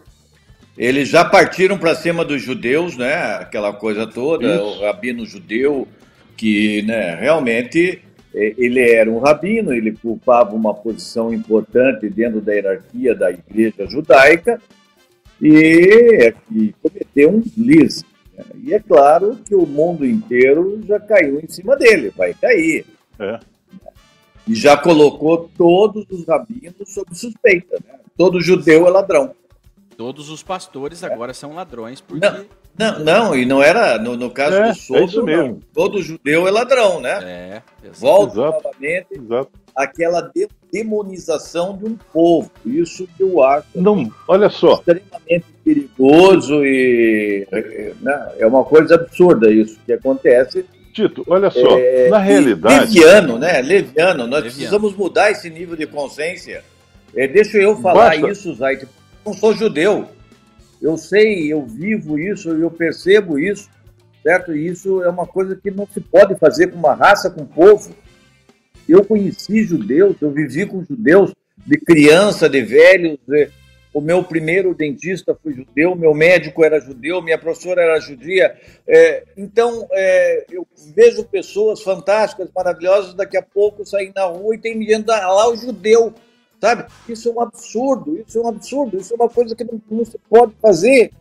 Eles já partiram para cima dos judeus, né? Aquela coisa toda, Isso. o rabino judeu, que né, realmente é, ele era um rabino, ele ocupava uma posição importante dentro da hierarquia da igreja judaica e, e cometeu um deslize. Né? E é claro que o mundo inteiro já caiu em cima dele, vai cair. É. E já colocou todos os rabinos sob suspeita. Né? Todo judeu é ladrão. Todos os pastores agora é. são ladrões porque não. Não, não, e não era, no, no caso é, do Souto, é isso mesmo. Não. todo judeu é ladrão, né? É, exato. Volta exato, novamente exato. aquela de, demonização de um povo. Isso que eu acho não, olha só. extremamente perigoso e né, é uma coisa absurda isso que acontece. Tito, olha só, é, na realidade. Leviano, né? Leviano, nós Leviano. precisamos mudar esse nível de consciência. É, deixa eu falar Basta. isso, Zait. Não sou judeu. Eu sei, eu vivo isso, eu percebo isso, certo? E isso é uma coisa que não se pode fazer com uma raça, com um povo. Eu conheci judeus, eu vivi com judeus de criança, de velhos. O meu primeiro dentista foi judeu, meu médico era judeu, minha professora era judia. É, então, é, eu vejo pessoas fantásticas, maravilhosas, daqui a pouco saem na rua e tem gente lá o judeu sabe? Isso é um absurdo, isso é um absurdo, isso é uma coisa que não, não se pode fazer,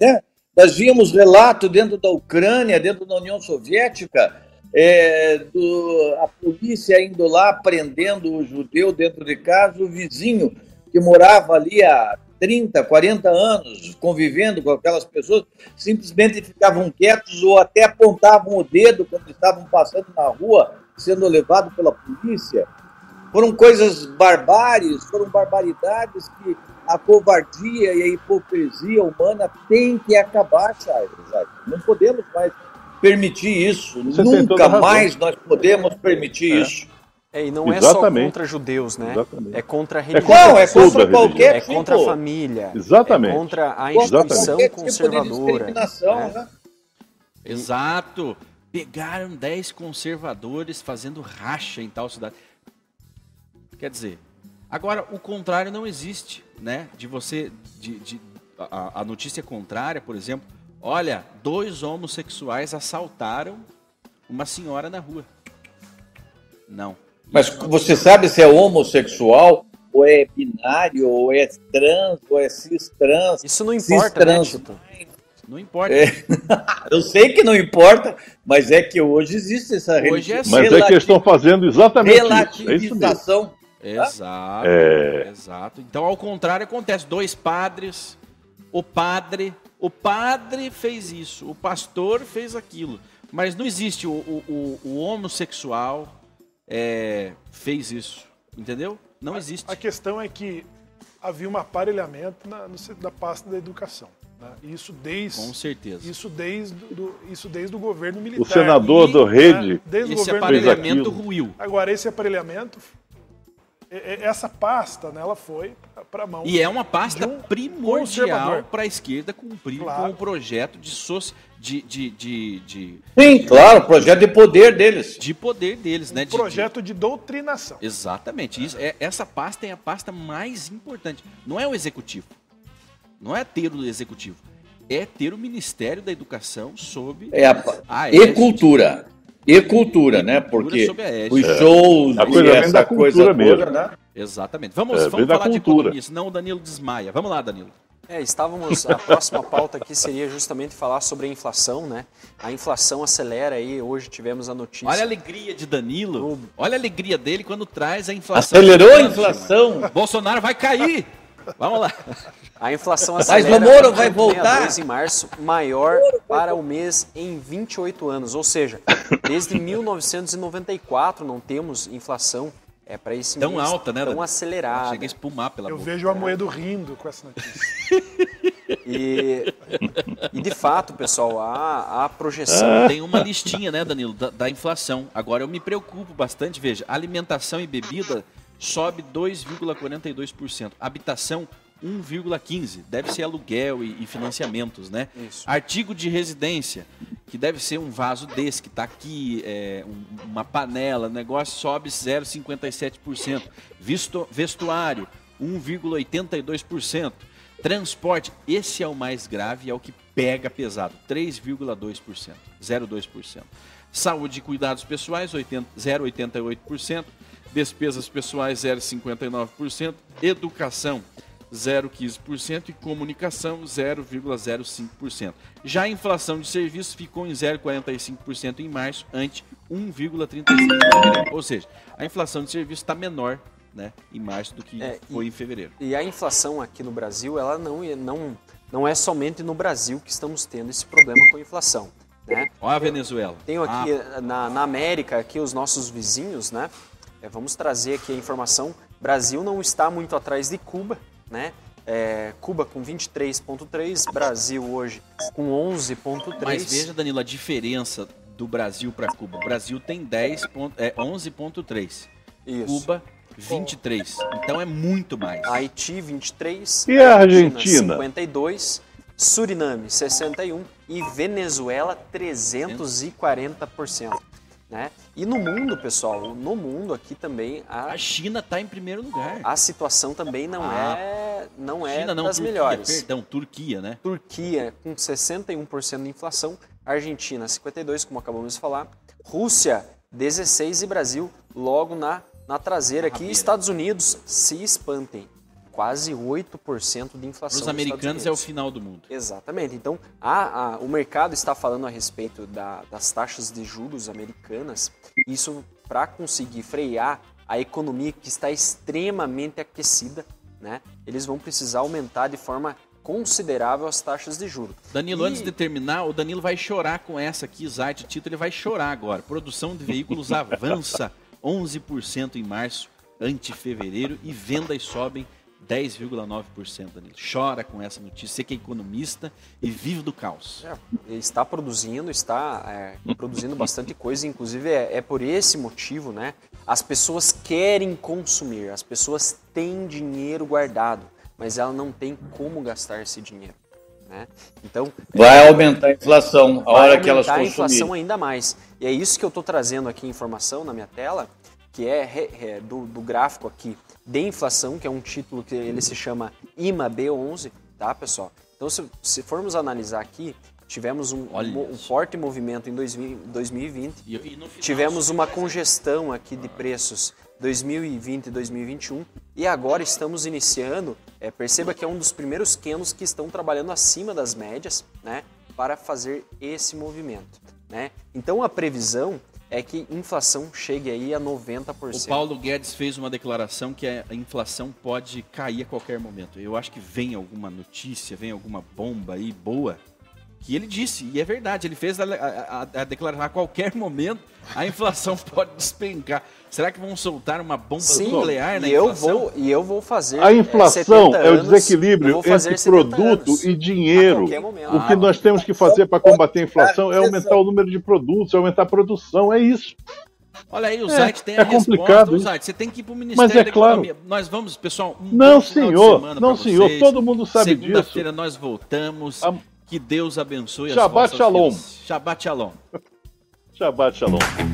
né? Nós víamos relato dentro da Ucrânia, dentro da União Soviética, é, do, a polícia indo lá prendendo o judeu dentro de casa, o vizinho que morava ali há 30, 40 anos convivendo com aquelas pessoas, simplesmente ficavam quietos ou até apontavam o dedo quando estavam passando na rua, sendo levado pela polícia. Foram coisas barbáries, foram barbaridades que a covardia e a hipocrisia humana tem que acabar, sabe? Não podemos mais permitir isso. Você Nunca mais nós podemos permitir é. isso. É, e não Exatamente. é só contra judeus, né? Exatamente. É contra a religião. Não, é contra qualquer É contra a família. Exatamente. É contra a instituição Exatamente. conservadora. Tipo né? né? Exato. Pegaram 10 conservadores fazendo racha em tal cidade. Quer dizer, agora o contrário não existe, né? De você, de, de a, a notícia contrária, por exemplo, olha, dois homossexuais assaltaram uma senhora na rua. Não. Mas você sabe se é homossexual ou é binário, ou é trans, ou é cis trans. Isso não importa, né, Não importa. É, eu sei que não importa, mas é que hoje existe essa hoje é Mas é que eles estão fazendo exatamente isso. É isso. Exato, é... exato. Então, ao contrário, acontece dois padres, o padre, o padre fez isso, o pastor fez aquilo, mas não existe o, o, o homossexual é, fez isso, entendeu? Não existe. A, a questão é que havia um aparelhamento na, no, na pasta da educação. Né? Isso desde com certeza. Isso desde do, isso desde o governo militar. O senador e, do Rede. Né? Desde esse o governo aparelhamento ruiu. Agora esse aparelhamento essa pasta, né, ela foi para a mão. E é uma pasta um primordial para a esquerda cumprir claro. com o projeto de, soci... de, de, de, de, Sim, claro, projeto de poder deles. De poder deles, um né? projeto de, de doutrinação. Exatamente. Isso, é, essa pasta é a pasta mais importante. Não é o executivo. Não é ter o executivo. é ter o Ministério da Educação sob é a, a e cultura. E cultura, né? Porque os shows é. e essa coisa mesmo. toda, né? Exatamente. Vamos, é, vamos falar de economia, senão o Danilo desmaia. Vamos lá, Danilo. É, estávamos. A próxima pauta aqui seria justamente falar sobre a inflação, né? A inflação acelera aí. Hoje tivemos a notícia. Olha a alegria de Danilo. Olha a alegria dele quando traz a inflação. Acelerou a inflação. Bolsonaro vai cair. Vamos lá. A inflação acelera. Mas o Moro vai voltar. em março, maior para o mês em 28 anos. Ou seja, desde 1994 não temos inflação é para esse tão mês alta, né? Tão acelerada. Chega a espumar pela Eu boca. vejo a Moedo rindo com essa notícia. e, e, de fato, pessoal, a, a projeção. Tem uma listinha, né, Danilo, da, da inflação. Agora eu me preocupo bastante. Veja, alimentação e bebida sobe 2,42%. Habitação 1,15. Deve ser aluguel e, e financiamentos, né? Isso. Artigo de residência, que deve ser um vaso desse que está aqui, é, um, uma panela, negócio sobe 0,57%. Visto, vestuário, 1,82%. Transporte, esse é o mais grave é o que pega pesado, 3,2%, 0,2%. Saúde e cuidados pessoais, 0,88%. Despesas pessoais, 0,59%. Educação, 0,15% e comunicação 0,05%. Já a inflação de serviços ficou em 0,45% em março, ante 1,35% em Ou seja, a inflação de serviços está menor né, em março do que é, foi e, em fevereiro. E a inflação aqui no Brasil, ela não, não, não é somente no Brasil que estamos tendo esse problema com a inflação. Né? Olha a Venezuela. Tenho aqui ah. na, na América, aqui os nossos vizinhos, né? É, vamos trazer aqui a informação. Brasil não está muito atrás de Cuba, né? É, Cuba com 23,3, Brasil hoje com 11,3. Mas veja, Danilo, a diferença do Brasil para Cuba. O Brasil tem 10 é, 11,3. Cuba 23. Então é muito mais. Haiti 23. E a Argentina? 52. Suriname 61 e Venezuela 340%. Né? E no mundo, pessoal, no mundo aqui também a, a China está em primeiro lugar. A situação também não ah, é não é China, não, das Turquia, melhores. Perdão, Turquia, né? Turquia com 61% de inflação, Argentina 52, como acabamos de falar, Rússia 16 e Brasil logo na na traseira aqui. Estados Unidos se espantem quase 8% de inflação. Para os americanos é o final do mundo. Exatamente. Então, a, a, o mercado está falando a respeito da, das taxas de juros americanas. Isso para conseguir frear a economia que está extremamente aquecida, né? Eles vão precisar aumentar de forma considerável as taxas de juros. Danilo, e... antes de terminar, o Danilo vai chorar com essa aqui, Zait, Tito, ele vai chorar agora. Produção de veículos avança 11% em março, ante fevereiro, e vendas sobem 10,9%, Danilo. Chora com essa notícia. Você que é economista e vive do caos. É, está produzindo, está é, produzindo bastante coisa. Inclusive, é, é, por esse motivo, né? As pessoas querem consumir, as pessoas têm dinheiro guardado, mas ela não tem como gastar esse dinheiro. Né? Então vai aumentar a inflação a hora que elas consumirem. a inflação ainda mais. E é isso que eu estou trazendo aqui informação na minha tela, que é, é do, do, gráfico aqui de inflação, que é um título que ele se chama IMA B11, tá, pessoal? Então, se, se formos analisar aqui, tivemos um, um, um forte movimento em 2000, 2020, e, e tivemos uma congestão aqui de preços 2020 e 2021, e agora estamos iniciando, é, perceba que é um dos primeiros canos que estão trabalhando acima das médias, né, para fazer esse movimento. Né? Então, a previsão é que inflação chegue aí a 90%. O Paulo Guedes fez uma declaração que a inflação pode cair a qualquer momento. Eu acho que vem alguma notícia, vem alguma bomba aí boa que ele disse, e é verdade, ele fez a, a, a, declaração a qualquer momento a inflação pode despencar. Será que vão soltar uma bomba Sim, nuclear na e inflação? Eu vou, e eu vou fazer. A inflação é, é o desequilíbrio entre produto anos, e dinheiro. O que nós temos que fazer para combater a inflação é aumentar o número de produtos, aumentar a produção, é isso. Olha aí, o é, tem a é complicado, resposta. Você tem que ir para o Ministério Mas é claro. Nós vamos, pessoal. Um não, senhor. Não, senhor. Todo mundo sabe Segunda disso. Segunda-feira nós voltamos. A... Que Deus abençoe Shabbat as Shalom. Shabbat Shalom. Shabbat Shalom.